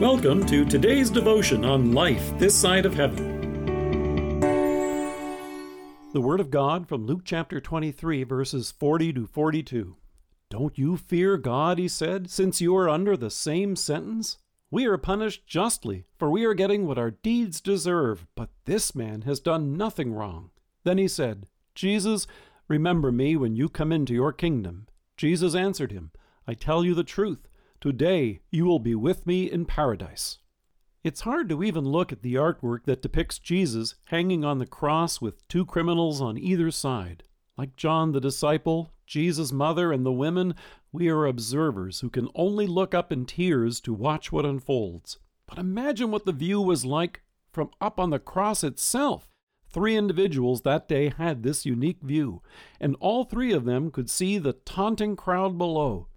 Welcome to today's devotion on life this side of heaven. The Word of God from Luke chapter 23, verses 40 to 42. Don't you fear God, he said, since you are under the same sentence? We are punished justly, for we are getting what our deeds deserve, but this man has done nothing wrong. Then he said, Jesus, remember me when you come into your kingdom. Jesus answered him, I tell you the truth. Today you will be with me in paradise. It's hard to even look at the artwork that depicts Jesus hanging on the cross with two criminals on either side. Like John the disciple, Jesus' mother, and the women, we are observers who can only look up in tears to watch what unfolds. But imagine what the view was like from up on the cross itself. Three individuals that day had this unique view, and all three of them could see the taunting crowd below.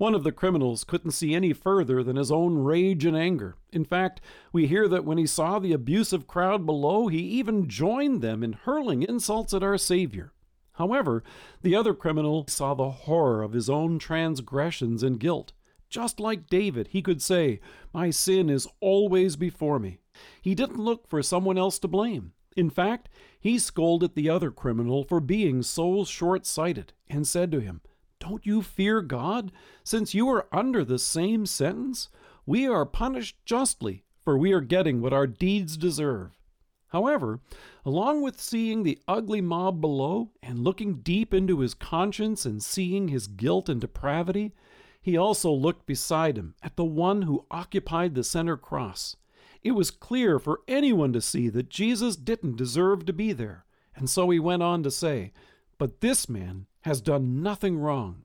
One of the criminals couldn't see any further than his own rage and anger. In fact, we hear that when he saw the abusive crowd below, he even joined them in hurling insults at our Savior. However, the other criminal saw the horror of his own transgressions and guilt. Just like David, he could say, My sin is always before me. He didn't look for someone else to blame. In fact, he scolded the other criminal for being so short sighted and said to him, don't you fear God, since you are under the same sentence? We are punished justly, for we are getting what our deeds deserve. However, along with seeing the ugly mob below and looking deep into his conscience and seeing his guilt and depravity, he also looked beside him at the one who occupied the center cross. It was clear for anyone to see that Jesus didn't deserve to be there, and so he went on to say, But this man has done nothing wrong.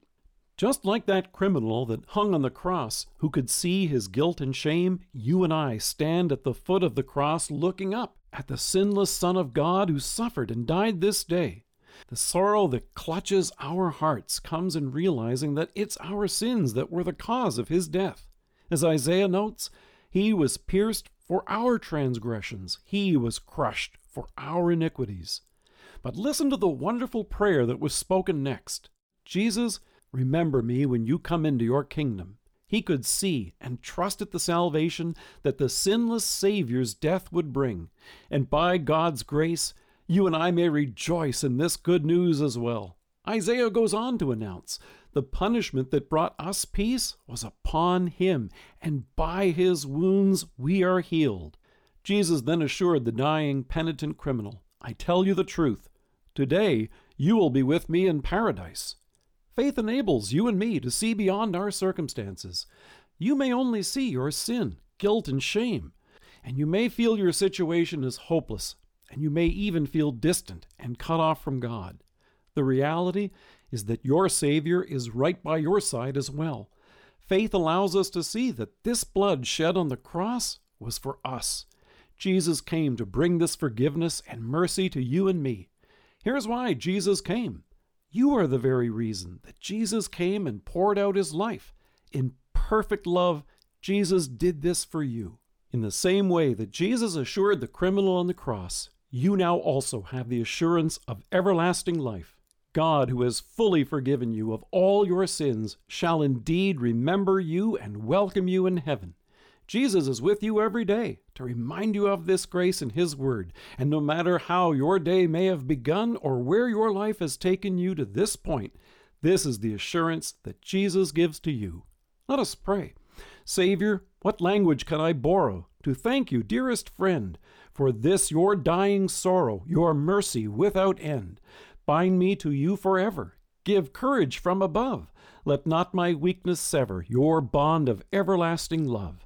Just like that criminal that hung on the cross, who could see his guilt and shame, you and I stand at the foot of the cross looking up at the sinless Son of God who suffered and died this day. The sorrow that clutches our hearts comes in realizing that it's our sins that were the cause of his death. As Isaiah notes, he was pierced for our transgressions, he was crushed for our iniquities. But listen to the wonderful prayer that was spoken next Jesus, remember me when you come into your kingdom. He could see and trust at the salvation that the sinless Savior's death would bring. And by God's grace, you and I may rejoice in this good news as well. Isaiah goes on to announce the punishment that brought us peace was upon him, and by his wounds we are healed. Jesus then assured the dying penitent criminal, I tell you the truth. Today you will be with me in paradise. Faith enables you and me to see beyond our circumstances. You may only see your sin, guilt, and shame, and you may feel your situation is hopeless, and you may even feel distant and cut off from God. The reality is that your Savior is right by your side as well. Faith allows us to see that this blood shed on the cross was for us. Jesus came to bring this forgiveness and mercy to you and me. Here's why Jesus came. You are the very reason that Jesus came and poured out his life. In perfect love, Jesus did this for you. In the same way that Jesus assured the criminal on the cross, you now also have the assurance of everlasting life. God, who has fully forgiven you of all your sins, shall indeed remember you and welcome you in heaven. Jesus is with you every day to remind you of this grace in His Word. And no matter how your day may have begun or where your life has taken you to this point, this is the assurance that Jesus gives to you. Let us pray. Savior, what language can I borrow to thank you, dearest friend, for this your dying sorrow, your mercy without end? Bind me to you forever. Give courage from above. Let not my weakness sever your bond of everlasting love.